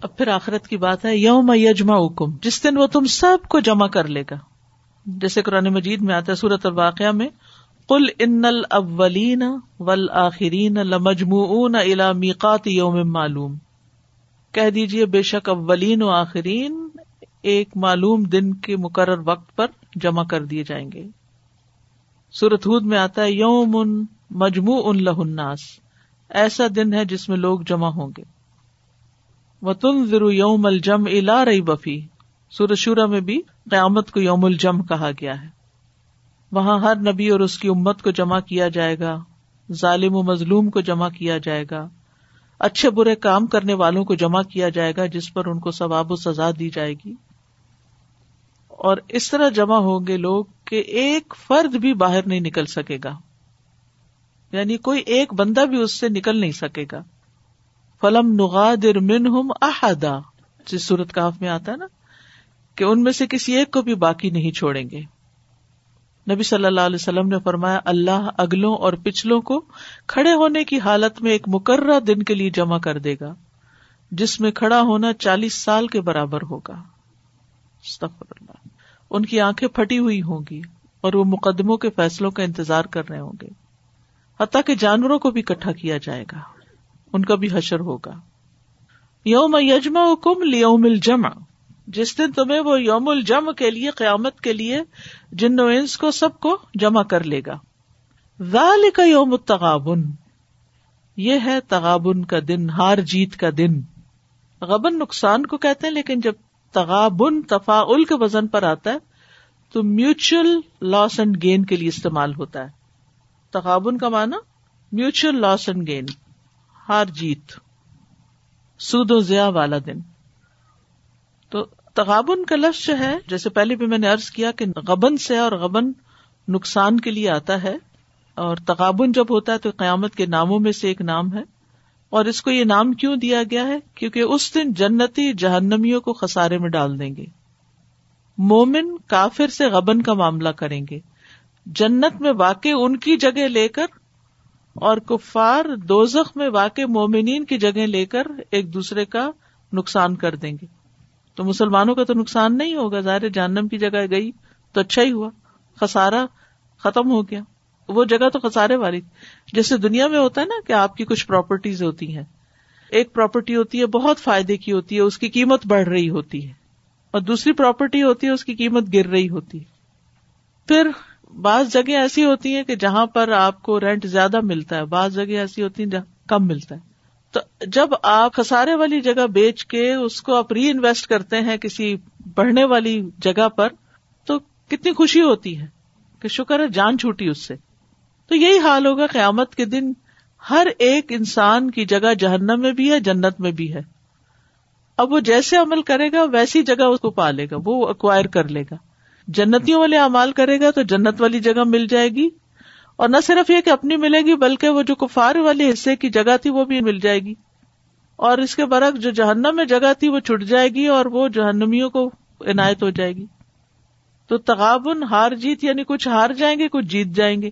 اب پھر آخرت کی بات ہے، یوم یجما حکم جس دن وہ تم سب کو جمع کر لے گا۔ جیسے قرآن مجید میں آتا ہے سورت الواقع میں کل ان الاولین والآخرین لمجموعون الى میقات یوم معلوم۔ کہہ دیجیے بے شک اولین و آخرین ایک معلوم دن کے مقرر وقت پر جمع کر دیے جائیں گے۔ سورت ہود میں آتا ہے، یوم ان مجموع ان لہناس ایسا دن ہے جس میں لوگ جمع ہوں گے۔ وہ تم ضرو یوم الجم الا رہی بفی سورت شورا میں بھی قیامت کو یوم الجم کہا گیا ہے۔ وہاں ہر نبی اور اس کی امت کو جمع کیا جائے گا، ظالم و مظلوم کو جمع کیا جائے گا، اچھے برے کام کرنے والوں کو جمع کیا جائے گا، جس پر ان کو ثواب و سزا دی جائے گی۔ اور اس طرح جمع ہوں گے لوگ کہ ایک فرد بھی باہر نہیں نکل سکے گا۔ یعنی کوئی ایک بندہ بھی اس سے نکل نہیں سکے گا۔ فلم نغادر منہم احدا۔ جس صورت کاف میں آتا ہے نا، کہ ان میں سے کسی ایک کو بھی باقی نہیں چھوڑیں گے۔ نبی صلی اللہ علیہ وسلم نے فرمایا، اللہ اگلوں اور پچھلوں کو کھڑے ہونے کی حالت میں ایک مقررہ دن کے لیے جمع کر دے گا، جس میں کھڑا ہونا چالیس سال کے برابر ہوگا۔ اللہ۔ ان کی آنکھیں پھٹی ہوئی ہوں گی اور وہ مقدموں کے فیصلوں کا انتظار کر رہے ہوں گے۔ حتیٰ کہ جانوروں کو بھی اکٹھا کیا جائے گا۔ ان کا بھی حشر ہوگا۔ یوم یجما کم لیوم الجمع۔ جس دن تمہیں وہ یوم الجم کے لیے، قیامت کے لیے جن و انس کو سب کو جمع کر لے گا۔ ذالک یوم تغابن یہ ہے تغابن کا دن، ہار جیت کا دن۔ غبن نقصان کو کہتے ہیں، لیکن جب تغابن تفا کے وزن پر آتا ہے، تو میوچل لاس اینڈ گین کے لیے استعمال ہوتا ہے۔ تغابن کا مانا میوچل لاس اینڈ گین۔ ہار جیت، سود و ضیا والا دن۔ تو تغابن کا لفظ جو ہے، جیسے پہلے بھی میں نے ارض کیا کہ غبن سے اور غبن نقصان کے لیے آتا ہے۔ اور تغابن جب ہوتا ہے تو قیامت کے ناموں میں سے ایک نام ہے۔ اور اس کو یہ نام کیوں دیا گیا ہے؟ کیونکہ اس دن جنتی جہنمیوں کو خسارے میں ڈال دیں گے۔ مومن کافر سے غبن کا معاملہ کریں گے۔ جنت میں واقع ان کی جگہ لے کر اور کفار دوزخ میں واقع مومنین کی جگہ لے کر ایک دوسرے کا نقصان کر دیں گے۔ تو مسلمانوں کا تو نقصان نہیں ہوگا، ظاہر جہنم کی جگہ گئی تو اچھا ہی ہوا خسارا ختم ہو گیا۔ وہ جگہ تو خسارے والی جیسے دنیا میں ہوتا ہے نا کہ آپ کی کچھ پراپرٹیز ہوتی ہیں۔ ایک پراپرٹی ہوتی ہے، بہت فائدے کی ہوتی ہے، اس کی قیمت بڑھ رہی ہوتی ہے۔ اور دوسری پراپرٹی ہوتی ہے، اس کی قیمت گر رہی ہوتی ہے۔ پھر بعض جگہ ایسی ہوتی ہیں کہ جہاں پر آپ کو رینٹ زیادہ ملتا ہے، بعض جگہ ایسی ہوتی ہیں جہاں کم ملتا ہے۔ تو جب آپ خسارے والی جگہ بیچ کے اس کو آپ ری انویسٹ کرتے ہیں کسی بڑھنے والی جگہ پر، تو کتنی خوشی ہوتی ہے کہ شکر ہے، جان چھوٹی اس سے۔ تو یہی حال ہوگا، قیامت کے دن ہر ایک انسان کی جگہ جہنم میں بھی ہے، جنت میں بھی ہے۔ اب وہ جیسے عمل کرے گا، ویسی جگہ اس کو پالے گا، وہ اکوائر کر لے گا۔ جنتیوں والے امال کرے گا تو جنت والی جگہ مل جائے گی اور نہ صرف یہ کہ اپنی ملے گی بلکہ وہ جو کفار والے حصے کی جگہ تھی وہ بھی مل جائے گی اور اس کے برعکس جو جہنم میں جگہ تھی وہ چھٹ جائے گی اور وہ جہنمیوں کو عنایت ہو جائے گی تو تغابن ہار جیت یعنی کچھ ہار جائیں گے، کچھ جیت جائیں گے۔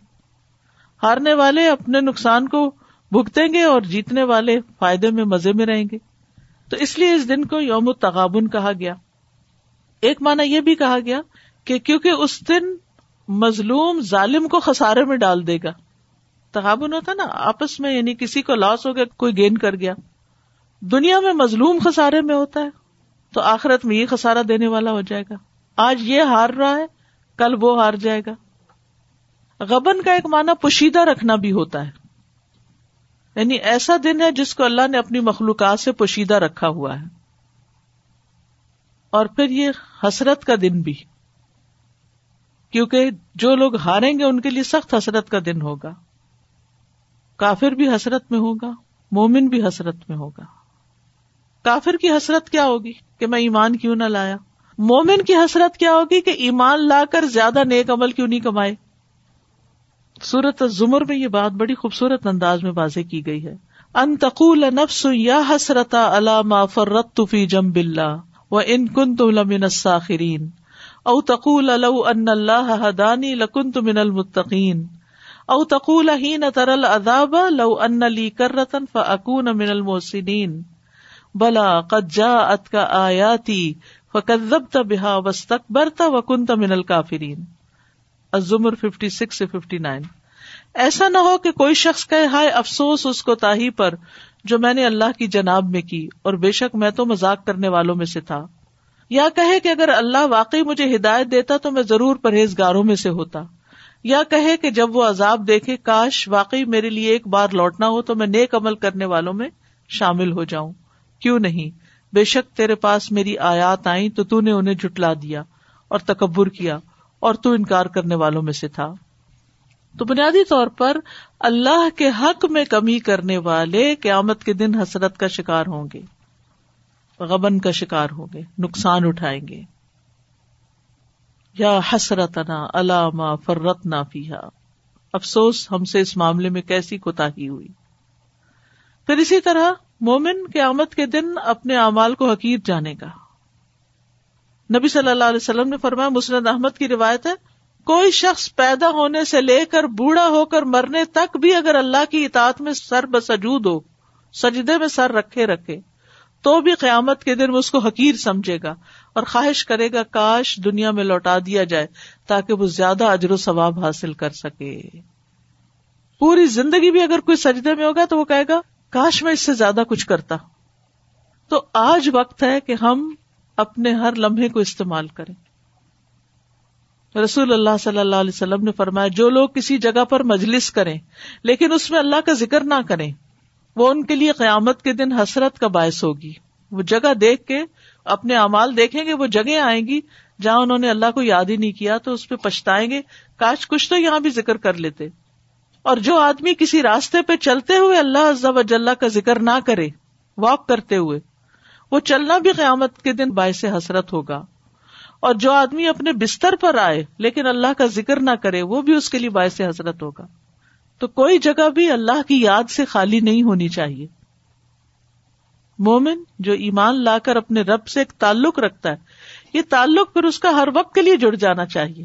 ہارنے والے اپنے نقصان کو بھگتیں گے اور جیتنے والے فائدے میں مزے میں رہیں گے۔ تو اس لیے اس دن کو یوم تغابن کہا گیا۔ ایک مانا یہ بھی کہا گیا کہ کیونکہ اس دن مظلوم ظالم کو خسارے میں ڈال دے گا۔ تغابن ہوتا نا، آپس میں یعنی کسی کو لاس ہو گیا، کوئی گین کر گیا۔ دنیا میں مظلوم خسارے میں ہوتا ہے، تو آخرت میں یہ خسارا دینے والا ہو جائے گا۔ آج یہ ہار رہا ہے، کل وہ ہار جائے گا۔ غبن کا ایک معنی پوشیدہ رکھنا بھی ہوتا ہے۔ یعنی ایسا دن ہے جس کو اللہ نے اپنی مخلوقات سے پوشیدہ رکھا ہوا ہے۔ اور پھر یہ حسرت کا دن بھی۔ کیونکہ جو لوگ ہاریں گے ان کے لیے سخت حسرت کا دن ہوگا۔ کافر بھی حسرت میں ہوگا، مومن بھی حسرت میں ہوگا۔ کافر کی حسرت کیا ہوگی کہ میں ایمان کیوں نہ لایا؟ مومن کی حسرت کیا ہوگی کہ ایمان لا کر زیادہ نیک عمل کیوں نہیں کمائے؟ سورت زمر میں یہ بات بڑی خوبصورت انداز میں واضح کی گئی ہے۔ ان تقول نفس یا حسرتا علامہ فرت فی جم بلّہ و ان کن تو لمن الساخرین۔ او تقول لو ان اللہ ہدانی لکنت من المتقین. او تقول حين ترى العذاب لو ان لي كرة فاكون من المحسنين بلا قجا ات کا آیاتی فکب بحا وسط برتا وکنت من الکافرین. الزمر ففٹی سکس سے ففٹی نائن ایسا نہ ہو کہ کوئی شخص کہے، ہائے افسوس اس کو تاہی پر جو میں نے اللہ کی جناب میں کی اور بے شک میں تو مزاق کرنے والوں میں سے تھا۔ یا کہے کہ اگر اللہ واقعی مجھے ہدایت دیتا تو میں ضرور پرہیزگاروں میں سے ہوتا۔ یا کہے کہ جب وہ عذاب دیکھے، کاش واقعی میرے لیے ایک بار لوٹنا ہو تو میں نیک عمل کرنے والوں میں شامل ہو جاؤں۔ کیوں نہیں؟ بے شک تیرے پاس میری آیات آئی تو تو نے انہیں جٹلا دیا اور تکبر کیا اور تو انکار کرنے والوں میں سے تھا۔ تو بنیادی طور پر اللہ کے حق میں کمی کرنے والے قیامت کے دن حسرت کا شکار ہوں گے۔ غبن کا شکار ہوں گے، نقصان اٹھائیں گے۔ یا حسرت نا علامہ فرتنا فیحا افسوس، ہم سے اس معاملے میں کیسی کوتا ہی ہوئی۔ پھر اسی طرح مومن قیامت کے دن اپنے اعمال کو حقیق جانے گا۔ نبی صلی اللہ علیہ وسلم نے فرمایا مسرد احمد کی روایت ہے، کوئی شخص پیدا ہونے سے لے کر بوڑھا ہو کر مرنے تک بھی اگر اللہ کی اطاعت میں سر بسجود ہو، سجدے میں سر رکھے رکھے تو بھی قیامت کے دن اس کو حقیر سمجھے گا اور خواہش کرے گا کاش دنیا میں لوٹا دیا جائے تاکہ وہ زیادہ اجر و ثواب حاصل کر سکے۔ پوری زندگی بھی اگر کوئی سجدے میں ہوگا تو وہ کہے گا، کاش میں اس سے زیادہ کچھ کرتا۔ تو آج وقت ہے کہ ہم اپنے ہر لمحے کو استعمال کریں۔ رسول اللہ صلی اللہ علیہ وسلم نے فرمایا، جو لوگ کسی جگہ پر مجلس کریں، لیکن اس میں اللہ کا ذکر نہ کریں وہ ان کے لیے قیامت کے دن حسرت کا باعث ہوگی۔ وہ جگہ دیکھ کے اپنے امال دیکھیں گے، وہ جگہ آئیں گی جہاں انہوں نے اللہ کو یاد ہی نہیں کیا، تو اس پہ پچھتائیں گے۔ کاش کچھ تو یہاں بھی ذکر کر لیتے۔ اور جو آدمی کسی راستے پہ چلتے ہوئے اللہ عزب اجلّہ کا ذکر نہ کرے، واک کرتے ہوئے، وہ چلنا بھی قیامت کے دن باعث حسرت ہوگا۔ اور جو آدمی اپنے بستر پر آئے لیکن اللہ کا ذکر نہ کرے، وہ بھی اس کے لیے باعث حسرت ہوگا۔ تو کوئی جگہ بھی اللہ کی یاد سے خالی نہیں ہونی چاہیے۔ مومن جو ایمان لا کر اپنے رب سے ایک تعلق رکھتا ہے، یہ تعلق پھر اس کا ہر وقت کے لیے جڑ جانا چاہیے۔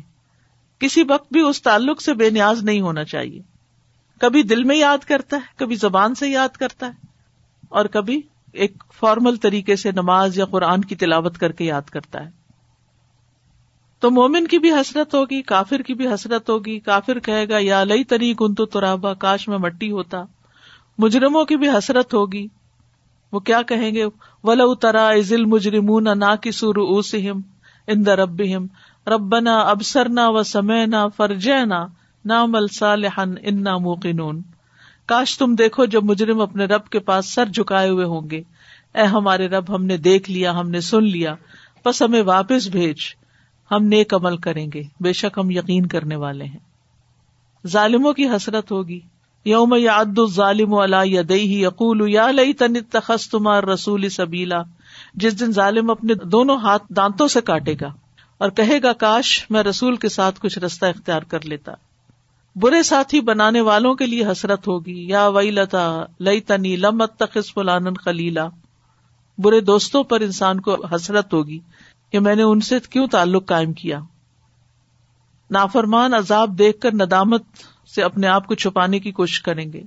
کسی وقت بھی اس تعلق سے بے نیاز نہیں ہونا چاہیے۔ کبھی دل میں یاد کرتا ہے، کبھی زبان سے یاد کرتا ہے، اور کبھی ایک فارمل طریقے سے نماز یا قرآن کی تلاوت کر کے یاد کرتا ہے۔ تو مومن کی بھی حسرت ہوگی، کافر کی بھی حسرت ہوگی، کافر کہے گا، یا لئی تری کن تو ترابا، کاش میں مٹی ہوتا۔ مجرموں کی بھی حسرت ہوگی۔ وہ کیا کہیں گے؟ ولا ترا ازل مجرمون نا کی سور اوسم ان رب ربنا ابسرنا و سمینا فرجنا نام الصالحن انا موقنون۔ کاش تم دیکھو جب مجرم اپنے رب کے پاس سر جھکائے ہوئے ہوں گے۔ اے ہمارے رب، ہم نے دیکھ لیا، ہم نے سن لیا۔ بس ہمیں واپس بھیج۔ ہم نیک عمل کریں گے، بے شک ہم یقین کرنے والے ہیں۔ ظالموں کی حسرت ہوگی۔ یوم یاد ظالم یقول یا لئی تن تخص تمار رسول سبیلا۔ جس دن ظالم اپنے دونوں ہاتھ دانتوں سے کاٹے گا اور کہے گا، کاش میں رسول کے ساتھ کچھ رستہ اختیار کر لیتا۔ برے ساتھی بنانے والوں کے لیے حسرت ہوگی۔ یا وئی لتا لئی تنی لمت تخص فلان خلیلا۔ برے دوستوں پر انسان کو حسرت ہوگی۔ کہ میں نے ان سے کیوں تعلق قائم کیا؟ نافرمان عذاب دیکھ کر ندامت سے اپنے آپ کو چھپانے کی کوشش کریں گے۔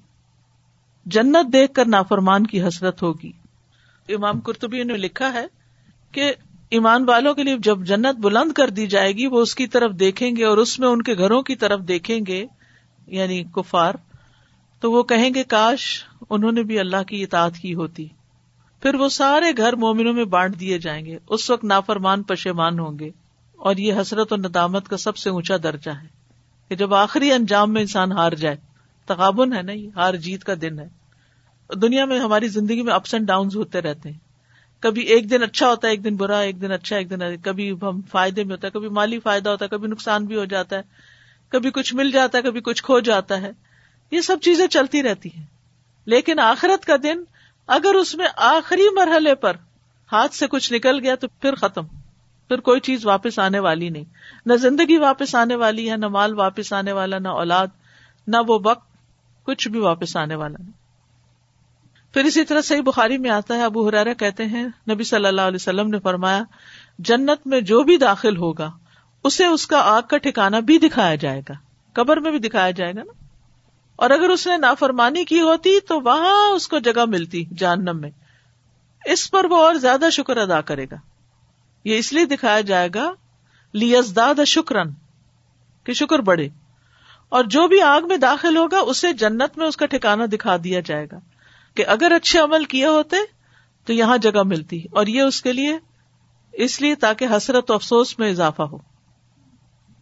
جنت دیکھ کر نافرمان کی حسرت ہوگی۔ امام کرتبی نے لکھا ہے کہ ایمان والوں کے لیے جب جنت بلند کر دی جائے گی، وہ اس کی طرف دیکھیں گے اور اس میں ان کے گھروں کی طرف دیکھیں گے یعنی کفار، تو وہ کہیں گے، کاش انہوں نے بھی اللہ کی اطاعت کی ہوتی۔ پھر وہ سارے گھر مومنوں میں بانٹ دیے جائیں گے۔ اس وقت نافرمان پشیمان ہوں گے اور یہ حسرت و ندامت کا سب سے اونچا درجہ ہے کہ جب آخری انجام میں انسان ہار جائے۔ تقابن ہے نا یہ؟ ہار جیت کا دن ہے۔ دنیا میں ہماری زندگی میں اپس اینڈ ڈاؤن ہوتے رہتے ہیں۔ کبھی ایک دن اچھا ہوتا ہے، ایک دن برا، ایک دن اچھا ایک دن اچھا۔ کبھی ہم فائدے میں ہوتا ہے، کبھی مالی فائدہ ہوتا ہے، کبھی نقصان بھی ہو جاتا ہے۔ کبھی کچھ مل جاتا ہے، کبھی کچھ کھو جاتا ہے۔ یہ سب چیزیں چلتی رہتی ہیں۔ لیکن آخرت کا دن اگر اس میں آخری مرحلے پر ہاتھ سے کچھ نکل گیا تو پھر ختم۔ پھر کوئی چیز واپس آنے والی نہیں۔ نہ زندگی واپس آنے والی ہے، نہ مال واپس آنے والا، نہ اولاد، نہ وہ وقت، کچھ بھی واپس آنے والا نہیں۔ پھر اسی طرح صحیح بخاری میں آتا ہے، ابو حرارا کہتے ہیں، نبی صلی اللہ علیہ وسلم نے فرمایا، جنت میں جو بھی داخل ہوگا، اسے اس کا آگ کا ٹھکانا بھی دکھایا جائے گا۔ قبر میں بھی دکھایا جائے گا نا۔ اور اگر اس نے نافرمانی کی ہوتی تو وہاں اس کو جگہ ملتی جہنم میں۔ اس پر وہ اور زیادہ شکر ادا کرے گا۔ یہ اس لیے دکھایا جائے گا، لیزداد شکرن کہ شکر بڑھے۔ اور جو بھی آگ میں داخل ہوگا، اسے جنت میں اس کا ٹھکانا دکھا دیا جائے گا۔ کہ اگر اچھے عمل کیے ہوتے تو یہاں جگہ ملتی۔ اور یہ اس کے لیے، اس لیے تاکہ حسرت و افسوس میں اضافہ ہو۔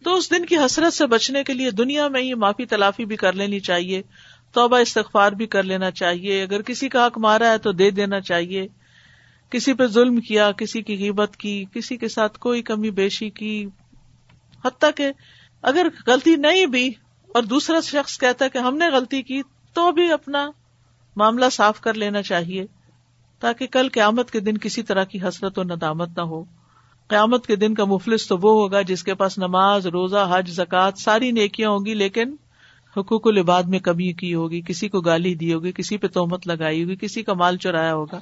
تو اس دن کی حسرت سے بچنے کے لیے دنیا میں ہی معافی تلافی بھی کر لینی چاہیے، توبہ استغفار بھی کر لینا چاہیے، اگر کسی کا حق مارا ہے تو دے دینا چاہیے۔ کسی پہ ظلم کیا، کسی کی قیمت کی، کسی کے ساتھ کوئی کمی بیشی کی۔ حتیٰ کہ اگر غلطی نہیں بھی اور دوسرا شخص کہتا ہے کہ ہم نے غلطی کی تو بھی اپنا معاملہ صاف کر لینا چاہیے، تاکہ کل قیامت کے دن کسی طرح کی حسرت و ندامت نہ ہو۔ قیامت کے دن کا مفلس تو وہ ہوگا جس کے پاس نماز، روزہ، حج زکات ساری نیکیاں ہوں گی، لیکن حقوق العباد میں کمی کی ہوگی، کسی کو گالی دی ہوگی، کسی پہ تومت لگائی ہوگی، کسی کا مال چرایا ہوگا،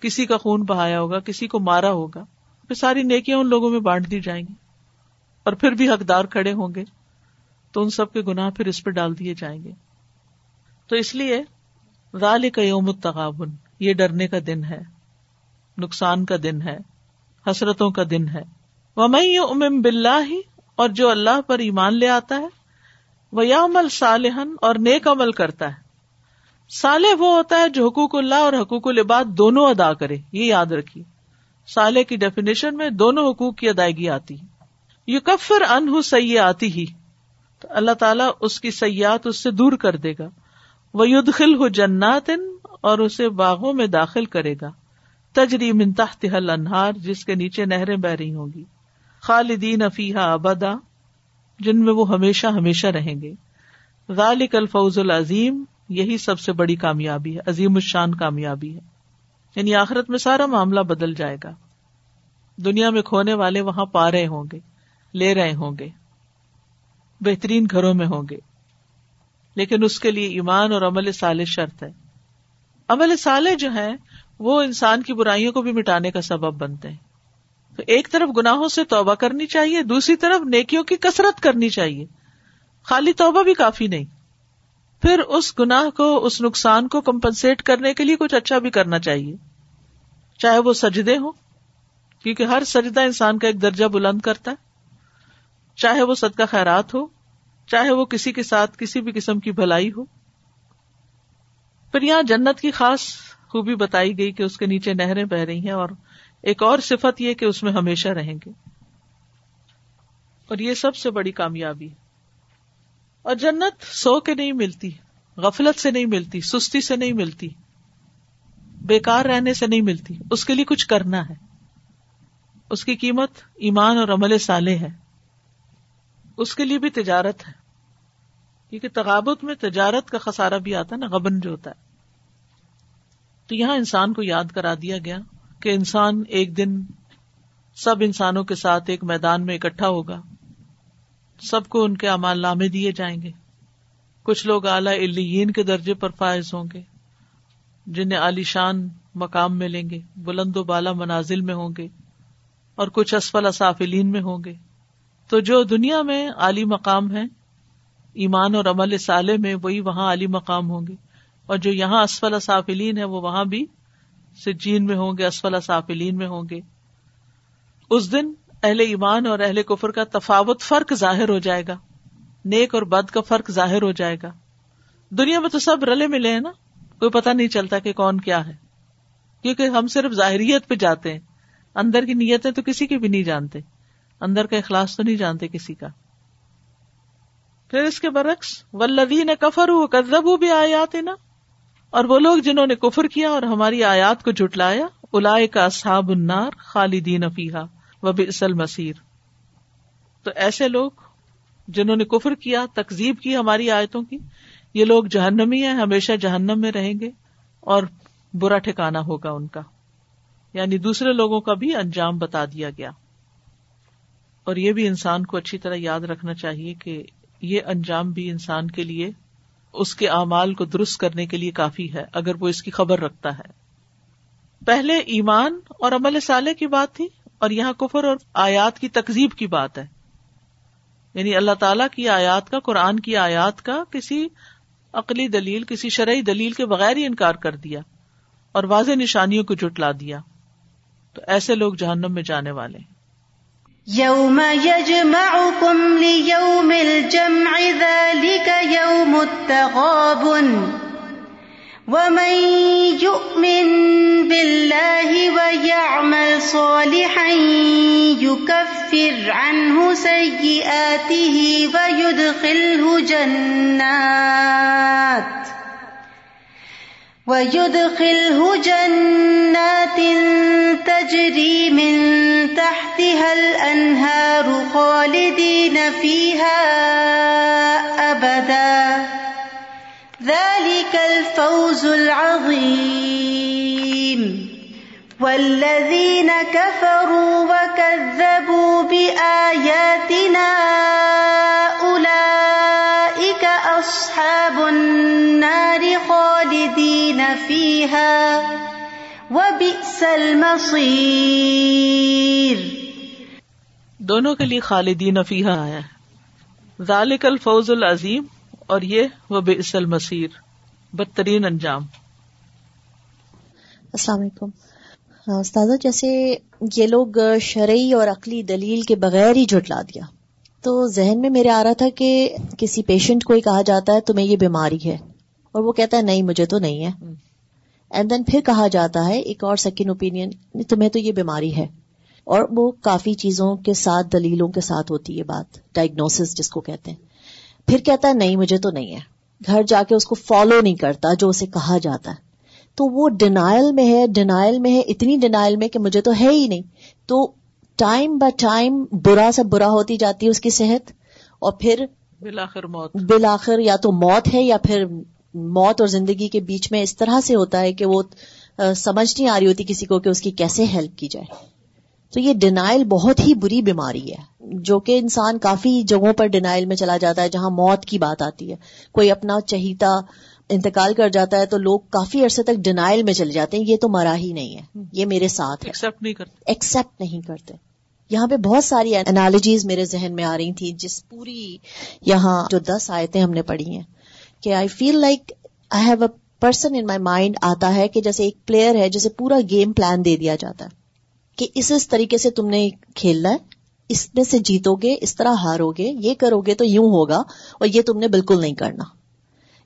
کسی کا خون بہایا ہوگا، کسی کو مارا ہوگا پھر ساری نیکیاں ان لوگوں میں بانٹ دی جائیں گی، اور پھر بھی حقدار کھڑے ہوں گے، تو ان سب کے گناہ پھر اس پہ ڈال دیے جائیں گے۔ تو اس لیے رال کا یوم التغابن، یہ ڈرنے کا دن ہے، نقصان کا دن ہے۔ حسرتوں کا دن ہے۔ وہ میں امم بلّہ اور جو اللہ پر ایمان لے آتا ہے وہ یا عمل صالحن اور نیک عمل کرتا ہے۔ سالح وہ ہوتا ہے جو حقوق اللہ اور حقوق العباد دونوں ادا کرے، یہ یاد رکھیے۔ سالے کی ڈیفینیشن میں دونوں حقوق کی ادائیگی آتی ہے۔ یو کفر ان سی آتی ہی، تو اللہ تعالیٰ اس کی سیاحت اس سے دور کر دے گا۔ وہ یدخل ہو جنات، اور اسے باغوں میں داخل کرے گا۔ تجری منتاح تہل انہار جس کے نیچے نہریں بہ رہی ہوں گی۔ خالدین افیحا ابدا، جن میں وہ ہمیشہ ہمیشہ رہیں گے۔ ذالک الفوز العظیم، یہی سب سے بڑی کامیابی ہے، عظیم الشان کامیابی ہے۔ یعنی آخرت میں سارا معاملہ بدل جائے گا۔ دنیا میں کھونے والے وہاں پا رہے ہوں گے، لے رہے ہوں گے۔ بہترین گھروں میں ہوں گے۔ لیکن اس کے لیے ایمان اور عمل سال شرط ہے۔ عمل سالے جو ہے وہ انسان کی برائیوں کو بھی مٹانے کا سبب بنتے ہیں۔ تو ایک طرف گناہوں سے توبہ کرنی چاہیے، دوسری طرف نیکیوں کی کسرت کرنی چاہیے۔ خالی توبہ بھی کافی نہیں۔ پھر اس گناہ کو، اس نقصان کو کمپنسیٹ کرنے کے لیے کچھ اچھا بھی کرنا چاہیے۔ چاہے وہ سجدے ہو کیونکہ ہر سجدہ انسان کا ایک درجہ بلند کرتا ہے۔ چاہے وہ صدقہ خیرات ہو چاہے وہ کسی کے ساتھ کسی بھی قسم کی بھلائی ہو۔ پھر یہاں جنت کی خاص خوبی بتائی گئی کہ اس کے نیچے نہریں بہ رہی ہیں اور ایک اور صفت یہ کہ اس میں ہمیشہ رہیں گے۔ اور یہ سب سے بڑی کامیابی اور جنت سو کے نہیں ملتی، غفلت سے نہیں ملتی، سستی سے نہیں ملتی، بیکار رہنے سے نہیں ملتی۔ اس کے لیے کچھ کرنا ہے۔ اس کی قیمت ایمان اور عمل سالے ہے۔ اس کے لیے بھی تجارت ہے۔ کیونکہ تغابت میں تجارت کا خسارا بھی آتا ہے نا، غبن جو ہوتا ہے۔ تو یہاں انسان کو یاد کرا دیا گیا کہ انسان ایک دن سب انسانوں کے ساتھ ایک میدان میں اکٹھا ہوگا۔ سب کو ان کے امال نامے دیے جائیں گے۔ کچھ لوگ اعلی الین کے درجے پر فائز ہوں گے، جنہیں عالی شان مقام ملیں گے، بلند و بالا منازل میں ہوں گے اور کچھ اسفل اصافلین میں ہوں گے۔ تو جو دنیا میں عالی مقام ہے ایمان اور عمل سالے میں وہی وہاں عالی مقام ہوں گے۔ اور جو یہاں اسفل اصافلین ہے وہ وہاں بھی سجین میں ہوں گے، اسفل سافلین میں ہوں گے۔ اس دن اہل ایمان اور اہل کفر کا تفاوت فرق ظاہر ہو جائے گا۔ نیک اور بد کا فرق ظاہر ہو جائے گا۔ دنیا میں تو سب رلے ملے ہیں نا۔ کوئی پتا نہیں چلتا کہ کون کیا ہے۔ کیونکہ ہم صرف ظاہریت پہ جاتے ہیں۔ اندر کی نیتیں تو کسی کی بھی نہیں جانتے۔ اندر کا اخلاص تو نہیں جانتے کسی کا۔ پھر اس کے برعکس ولدین کفر کزبو بھی آیات نا اور وہ لوگ جنہوں نے کفر کیا اور ہماری آیات کو جٹلایا الا کا اصحاب النار خالدین افیحا و بسل مسیر تو ایسے لوگ جنہوں نے کفر کیا تکزیب کی ہماری آیتوں کی، یہ لوگ جہنمی ہیں، ہمیشہ جہنم میں رہیں گے اور برا ٹھکانا ہوگا ان کا۔ یعنی دوسرے لوگوں کا بھی انجام بتا دیا گیا۔ اور یہ بھی انسان کو اچھی طرح یاد رکھنا چاہیے کہ یہ انجام بھی انسان کے لیے اس کے اعمال کو درست کرنے کے لیے کافی ہے، اگر وہ اس کی خبر رکھتا ہے۔ پہلے ایمان اور عمل سالے کی بات تھی، اور یہاں کفر اور آیات کی تقزیب کی بات ہے۔ یعنی اللہ تعالی کی آیات کا، قرآن کی آیات کا کسی عقلی دلیل، کسی شرعی دلیل کے بغیر ہی انکار کر دیا اور واضح نشانیوں کو جٹلا دیا۔ تو ایسے لوگ جہنم میں جانے والے یوم یجمعکم لیوم الجمع ذالک یوم التغابن ومن يؤمن بالله ويعمل صالحا يكفر عنه سيئاته ويدخله جنات ويدخله جنات تجري من تحتها الأنهار خالدين فيها أبداً ذلك الفوز العظيم والذين كفروا وكذبوا بآياتنا أصحاب النار خالدين فيها وبئس المصير. دونوں کے لیے خالدین فیحا آیا ذالک الفوز العظیم اور یہ اصل مسیر بدترین انجام۔ السلام علیکم۔ استاذہ جیسے یہ لوگ شرعی اور عقلی دلیل کے بغیر ہی جھٹلا دیا۔ تو ذہن میں میرے آ رہا تھا کہ کسی پیشنٹ کو ہی کہا جاتا ہے تمہیں یہ بیماری ہے۔ اور وہ کہتا ہے نہیں مجھے تو نہیں ہے۔ اینڈ دین پھر کہا جاتا ہے ایک اور سیکنڈ اوپین تمہیں تو یہ بیماری ہے۔ اور وہ کافی چیزوں کے ساتھ دلیلوں کے ساتھ ہوتی ہے بات۔ ڈائگنوس جس کو کہتے ہیں۔ پھر کہتا ہے نہیں مجھے تو نہیں ہے۔ گھر جا کے اس کو فالو نہیں کرتا جو اسے کہا جاتا ہے۔ تو وہ ڈینائل میں ہے ڈینائل میں ہے اتنی ڈینائل میں کہ مجھے تو ہے ہی نہیں۔ تو ٹائم بائی ٹائم برا سے برا ہوتی جاتی ہے اس کی صحت اور پھر بلاخر موت۔ بلاخر یا تو موت ہے یا پھر موت اور زندگی کے بیچ میں اس طرح سے ہوتا ہے کہ وہ سمجھ نہیں آ رہی ہوتی کسی کو کہ اس کی کیسے ہیلپ کی جائے۔ تو یہ ڈینائل بہت ہی بری بیماری ہے جو کہ انسان کافی جگہوں پر ڈینائل میں چلا جاتا ہے جہاں موت کی بات آتی ہے۔ کوئی اپنا چہیتا انتقال کر جاتا ہے تو لوگ کافی عرصے تک ڈینائل میں چلے جاتے ہیں یہ تو مرا ہی نہیں ہے یہ میرے ساتھ ایکسپٹ نہیں کرتے۔ ایکسپٹ نہیں کرتے۔ یہاں پہ بہت ساری انالوجیز میرے ذہن میں آ رہی تھی جس پوری یہاں جو دس آیتیں ہم نے پڑھی ہیں، کہ I feel like I have a person in my mind آتا ہے کہ جیسے ایک پلیئر ہے، جسے پورا گیم پلان دے دیا جاتا ہے، کہ اس اس طریقے سے تم نے کھیلنا ہے، اس میں سے جیتو گے، اس طرح ہارو گے، یہ کرو گے تو یوں ہوگا اور یہ تم نے بالکل نہیں کرنا۔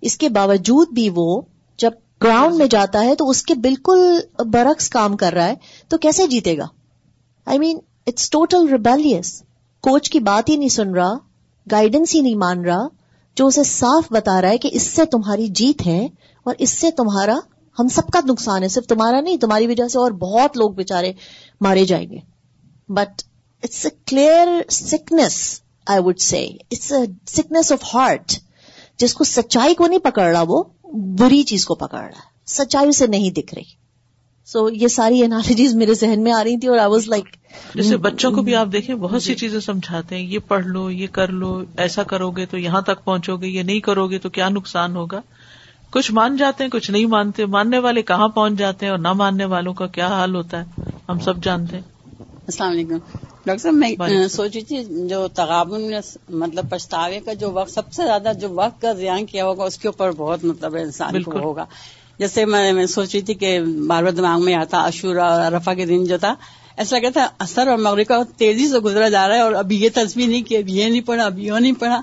اس کے باوجود بھی وہ جب گراؤنڈ میں جاتا ہے تو اس کے بالکل برعکس کام کر رہا ہے، تو کیسے جیتے گا؟ I mean it's total rebellious coach کی بات ہی نہیں سن رہا گائیڈنس ہی نہیں مان رہا، جو اسے صاف بتا رہا ہے کہ اس سے تمہاری جیت ہے اور اس سے تمہارا ہم سب کا نقصان ہے، صرف تمہارا نہیں، تمہاری وجہ سے اور بہت لوگ بےچارے مارے جائیں گے۔ But it's a clear sickness I would see it's a sickness of heart جس کو سچائی کو نہیں پکڑ رہا، وہ بری چیز کو پکڑ رہا ہے۔ سچائی سے نہیں دکھ رہی۔ سو so, یہ ساری انالوجیز میرے ذہن میں آ رہی تھی اور آئی واز لائک جیسے بچوں کو بھی آپ دیکھیں بہت سی چیزیں سمجھاتے ہیں یہ پڑھ لو یہ کر لو ایسا کرو گے تو یہاں تک پہنچو گے یہ نہیں کرو گے تو کیا نقصان ہوگا؟ کچھ مان جاتے ہیں کچھ نہیں مانتے ماننے والے کہاں پہنچ جاتے ہیں اور نہ ماننے والوں کا کیا حال ہوتا ہے؟ ہم سب جانتے ہیں۔ السلام علیکم۔ ڈاکٹر صاحب میں سوچی تھی جو تغابن مطلب پچھتاوے کا جو وقت سب سے زیادہ جو وقت کا زیان کیا ہوگا اس کے اوپر بہت مطلب انسان کو ہوگا۔ جیسے میں سوچ رہی تھی کہ بار بار دماغ میں آتا اشورا اور رفا کے دن جو تھا ایسا لگا تھا اثر اور مغرب کا تیزی سے گزرا جا رہا ہے اور ابھی یہ تصویر نہیں کی ابھی یہ نہیں پڑھا ابھی یہ نہیں پڑھا۔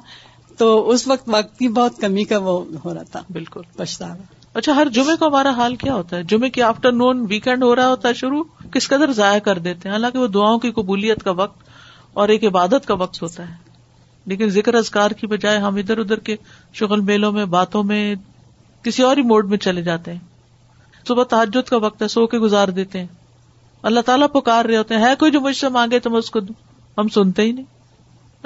تو اس وقت وقت کی بہت کمی کا وہ ہو رہا تھا۔ بالکل۔ پچھتا اچھا ہر جمعے کو ہمارا حال کیا ہوتا ہے؟ جمعے کی آفٹر نون ویکینڈ ہو رہا ہوتا ہے شروع کس قدر ضائع کر دیتے ہیں؟ حالانکہ وہ دعاؤں کی قبولیت کا وقت اور ایک عبادت کا وقت ہوتا ہے۔ لیکن ذکر ازکار کی بجائے ہم ادھر ادھر کے شغل میلوں میں باتوں میں کسی اور ہی موڈ میں چلے جاتے ہیں۔ صبح تحجد کا وقت ہے سو کے گزار دیتے ہیں۔ اللہ تعالیٰ پکار رہے ہوتے ہیں کوئی جو مجھ سے مانگے تو میں اس کو دوں۔ ہم سنتے ہی نہیں۔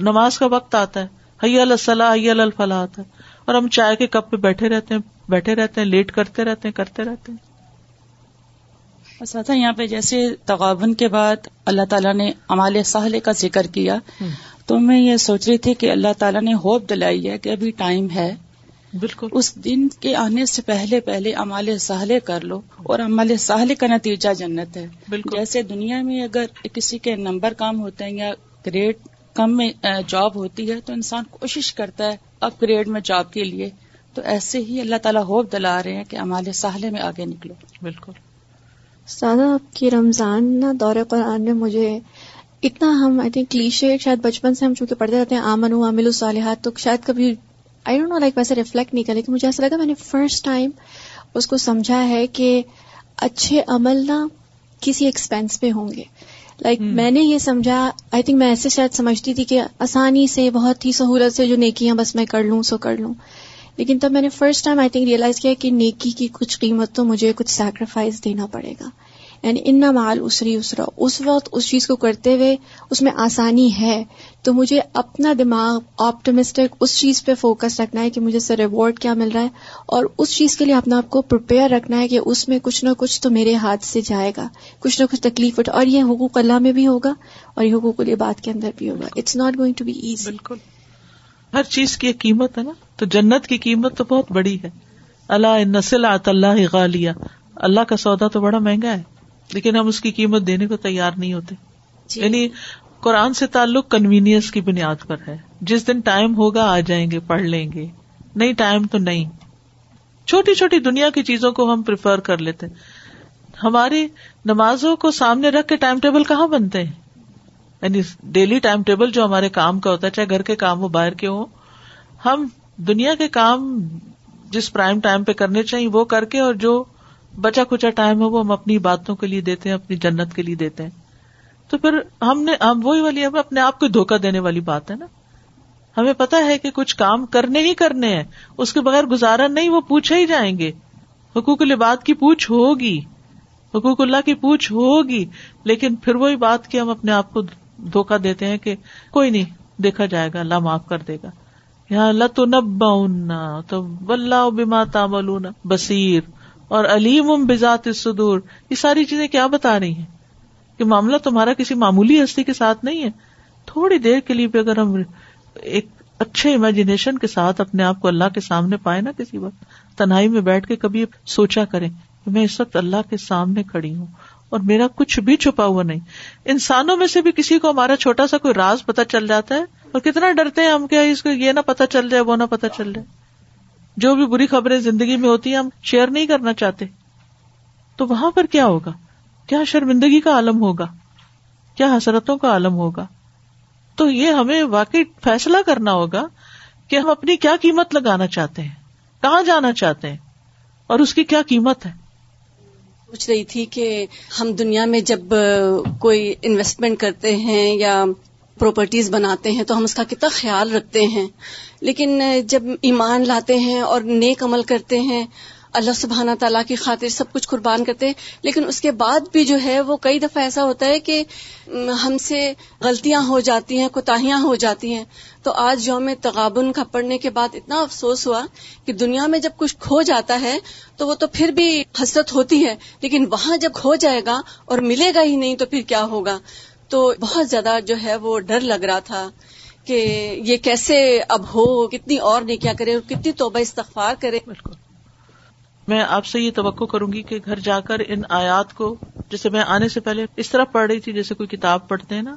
نماز کا وقت آتا ہے حی الصلاح حی الفلاح آتا ہے۔ اور ہم چائے کے کپ پہ بیٹھے رہتے ہیں بیٹھے رہتے ہیں لیٹ کرتے رہتے ہیں کرتے رہتے ہیں۔ ساتھ یہاں پہ جیسے تغابن کے بعد اللہ تعالیٰ نے امال سہلے کا ذکر کیا تو میں یہ سوچ رہی تھی کہ اللہ تعالیٰ نے ہوپ دلائی ہے کہ ابھی ٹائم ہے بالکل۔ اس دن کے آنے سے پہلے پہلے امال سہلے کر لو اور امال سہلے کا نتیجہ جنت ہے۔ بالکل۔ جیسے دنیا میں اگر کسی کے نمبر کام ہوتے ہیں یا گریڈ کم میں جاب ہوتی ہے تو انسان کوشش کرتا ہے اپ گریڈ میں جاب کے لیے۔ تو ایسے ہی اللہ تعالیٰ ہوپ دلا رہے ہیں کہ امال ساحلے میں آگے نکلو۔ بالکل۔ سادہ آپ کی رمضان نہ دور قرآن نے مجھے اتنا ہم آئی تھنک کلیشے شاید بچپن سے ہم چونکہ پڑھتے رہتے ہیں آمن عامل الصالحات تو شاید کبھی آئی ڈونٹ نو لائک ویسے ریفلیکٹ نہیں کرے کہ مجھے ایسا لگا میں نے فرسٹ ٹائم اس کو سمجھا ہے کہ اچھے عمل نہ کسی ایکسپینس پہ ہوں گے۔ لائک like, میں نے یہ سمجھا آئی تھنک میں ایسے شاید سمجھتی تھی کہ آسانی سے بہت ہی سہولت سے جو نیکیاں بس میں کر لوں سو کر لوں۔ لیکن تب میں نے first time I think realize کیا کہ نیکی کی کچھ قیمت تو مجھے کچھ سیکریفائس دینا پڑے گا۔ یعنی ان مال اسری اسرا اس وقت اس چیز کو کرتے ہوئے اس میں آسانی ہے۔ تو مجھے اپنا دماغ آپٹمسٹک اس چیز پہ فوکس رکھنا ہے کہ مجھے سے ریوارڈ کیا مل رہا ہے اور اس چیز کے لیے اپنا آپ کو پرپیئر رکھنا ہے کہ اس میں کچھ نہ کچھ تو میرے ہاتھ سے جائے گا کچھ نہ کچھ تکلیف اٹھ اور یہ حقوق اللہ میں بھی ہوگا اور یہ حقوق العباد کے اندر بھی ہوگا۔ It's not going to be easy بالکل۔ ہر چیز کی ایک قیمت ہے نا؟ تو جنت کی قیمت تو بہت بڑی ہے۔ اللہ نسل اللہ غالیہ۔ اللہ کا سودا تو بڑا مہنگا ہے لیکن ہم اس کی قیمت دینے کو تیار نہیں ہوتے۔ جی۔ یعنی قرآن سے تعلق کنوینئنس کی بنیاد پر ہے۔ جس دن ٹائم ہوگا، آ جائیں گے، پڑھ لیں گے۔ نہیں ٹائم تو نہیں۔ چھوٹی چھوٹی دنیا کی چیزوں کو ہم پریفر کر لیتے ہماری نمازوں کو سامنے رکھ کے ٹائم ٹیبل کہاں بنتے ہیں؟ یعنی ڈیلی ٹائم ٹیبل جو ہمارے کام کا ہوتا ہے، چاہے گھر کے کام ہو، باہر کے ہوں، ہم دنیا کے کام جس پرائم ٹائم پہ کرنے چاہیے وہ کر کے اور جو بچا کچا ٹائم ہے وہ ہم اپنی باتوں کے لیے دیتے ہیں، اپنی جنت کے لیے دیتے ہیں۔ تو پھر ہم نے ہم وہی والی ہمیں اپنے آپ کو دھوکا دینے والی بات ہے نا؟ ہمیں پتا ہے کہ کچھ کام کرنے ہی کرنے ہیں۔ اس کے بغیر گزارا نہیں، وہ پوچھے ہی جائیں گے۔ حقوق الباد کی پوچھ ہوگی۔ حقوق اللہ کی پوچھ ہوگی۔ لیکن پھر وہی بات کی ہم اپنے آپ کو دھوکا دیتے ہیں کہ کوئی نہیں، دیکھا جائے گا، اللہ معاف کر دے گا۔ یہاں اللہ تو نبا تو بلّہ بما تعملون بصیر۔ اور علیم ام بذات الصدور۔ یہ ساری چیزیں کیا بتا رہی ہیں؟ کہ معاملہ تمہارا کسی معمولی ہستی کے ساتھ نہیں ہے۔ تھوڑی دیر کے لیے بھی اگر ہم ایک اچھے امیجنیشن کے ساتھ اپنے آپ کو اللہ کے سامنے پائے نا کسی وقت، تنہائی میں بیٹھ کے کبھی سوچا کریں کہ میں اس وقت اللہ کے سامنے کھڑی ہوں اور میرا کچھ بھی چھپا ہوا نہیں۔ انسانوں میں سے بھی کسی کو ہمارا چھوٹا سا کوئی راز پتا چل جاتا ہے اور کتنا ڈرتے ہیں ہم کیا اس کو یہ نہ پتا چل جائے، وہ نہ پتا چل جائے۔ جو بھی بری خبریں زندگی میں ہوتی ہیں، ہم شیئر نہیں کرنا چاہتے۔ تو وہاں پر کیا ہوگا؟ کیا شرمندگی کا عالم ہوگا؟ کیا حسرتوں کا عالم ہوگا؟ تو یہ ہمیں واقعی فیصلہ کرنا ہوگا کہ ہم اپنی کیا قیمت لگانا چاہتے ہیں، کہاں جانا چاہتے ہیں، اور اس کی کیا قیمت ہے؟ پوچھ رہی تھی کہ ہم دنیا میں جب کوئی انویسٹمنٹ کرتے ہیں یا پراپرٹیز بناتے ہیں تو ہم اس کا کتنا خیال رکھتے ہیں۔ لیکن جب ایمان لاتے ہیں اور نیک عمل کرتے ہیں اللہ سبحانہ تعالیٰ کی خاطر سب کچھ قربان کرتے ہیں۔ لیکن اس کے بعد بھی جو ہے وہ کئی دفعہ ایسا ہوتا ہے کہ ہم سے غلطیاں ہو جاتی ہیں، کوتاہیاں ہو جاتی ہیں۔ تو آج یوم تغابن کا پڑھنے کے بعد اتنا افسوس ہوا کہ دنیا میں جب کچھ کھو جاتا ہے تو وہ تو پھر بھی حسرت ہوتی ہے۔ لیکن وہاں جب کھو جائے گا اور ملے گا ہی نہیں تو پھر کیا ہوگا؟ تو بہت زیادہ جو ہے وہ ڈر لگ رہا تھا کہ یہ کیسے اب ہو، کتنی اور نے کیا کرے اور کتنی توبہ استغفار کرے۔ بالکل۔ میں آپ سے یہ توقع کروں گی کہ گھر جا کر ان آیات کو، جیسے میں آنے سے پہلے اس طرح پڑھ رہی تھی، جیسے کوئی کتاب پڑھتے ہیں نا،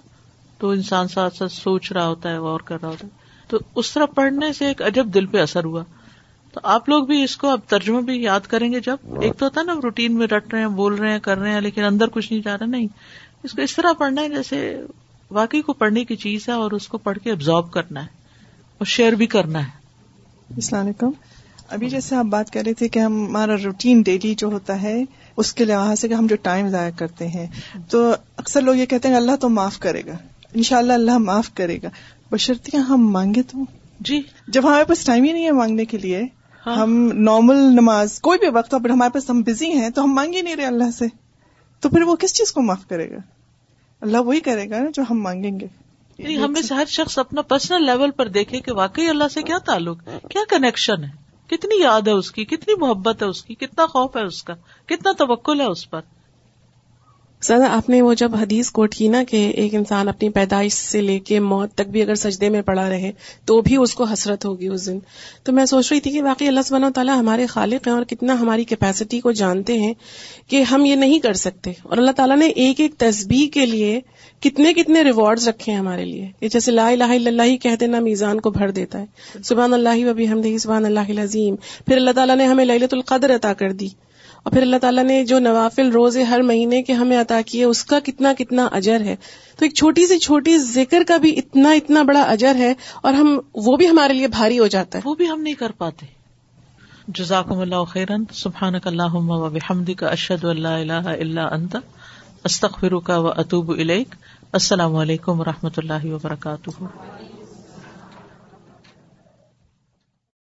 تو انسان ساتھ ساتھ سوچ رہا ہوتا ہے، غور کر رہا ہوتا ہے۔ تو اس طرح پڑھنے سے ایک عجب دل پہ اثر ہوا۔ تو آپ لوگ بھی اس کو اب ترجمہ بھی یاد کریں گے جب۔ ایک تو ہوتا ہے نا روٹین میں رٹ رہے ہیں، بول رہے ہیں، کر رہے ہیں، لیکن اندر کچھ نہیں جا رہا، نہیں۔ اس کو اس طرح پڑھنا ہے جیسے واقعی کو پڑھنے کی چیز ہے اور اس کو پڑھ کے ابزارو کرنا ہے اور شیئر بھی کرنا ہے۔ السلام علیکم۔ ابھی جیسے آپ بات کر رہے تھے کہ ہمارا روٹین ڈیلی جو ہوتا ہے اس کے لحاظ سے کہ ہم جو ٹائم ضائع کرتے ہیں تو اکثر لوگ یہ کہتے ہیں اللہ تو معاف کرے گا۔ ان شاء اللہ اللہ معاف کرے گا۔ بشرطیاں ہم مانگے تو؟ جی۔ جب ہمارے پاس ٹائم ہی نہیں ہے مانگنے کے لیے ہاں۔ ہم نارمل نماز کوئی بھی وقت ہو ہمارے پاس ہم بزی ہیں تو ہم مانگے نہیں رہے اللہ سے۔ تو پھر وہ کس چیز کو معاف کرے گا؟ اللہ وہی کرے گا جو ہم مانگیں گے۔ یعنی ہمیں سے ہر شخص اپنا پرسنل لیول پر دیکھے کہ واقعی اللہ سے کیا تعلق کیا کنیکشن ہے؟ کتنی یاد ہے اس کی، کتنی محبت ہے اس کی، کتنا خوف ہے اس کا، کتنا توکل ہے اس پر۔ سادہ آپ نے وہ جب حدیث کوٹ کی نا کہ ایک انسان اپنی پیدائش سے لے کے موت تک بھی اگر سجدے میں پڑا رہے تو بھی اس کو حسرت ہوگی اس دن۔ تو میں سوچ رہی تھی کہ واقعی اللہ سبحانہ تعالیٰ ہمارے خالق ہیں اور کتنا ہماری کیپیسٹی کو جانتے ہیں کہ ہم یہ نہیں کر سکتے۔ اور اللہ تعالیٰ نے ایک ایک تسبیح کے لیے کتنے کتنے ریوارڈز رکھے ہیں ہمارے لیے۔ کہ جیسے لا الہ الا اللہ ہی کہتے نا میزان کو بھر دیتا ہے۔ سبحان اللہ و بھی سبحان اللہ عظیم پھر اللہ تعالیٰ نے ہمیں للت القدر عطا کر دی۔ اور پھر اللہ تعالیٰ نے جو نوافل روزے ہر مہینے کے ہمیں عطا کیے، اس کا کتنا کتنا اجر ہے۔ تو ایک چھوٹی سی چھوٹی ذکر کا بھی اتنا اتنا بڑا اجر ہے اور ہم، وہ بھی ہمارے لیے بھاری ہو جاتا ہے۔ وہ بھی ہم نہیں کر پاتے۔ جزاکم اللہ خیرن سبحان اللہ بحمد کا اشد اللہ اللہ اللہ انت استخر کا و اطوب السلام علیکم و رحمۃ اللہ وبرکاتہ۔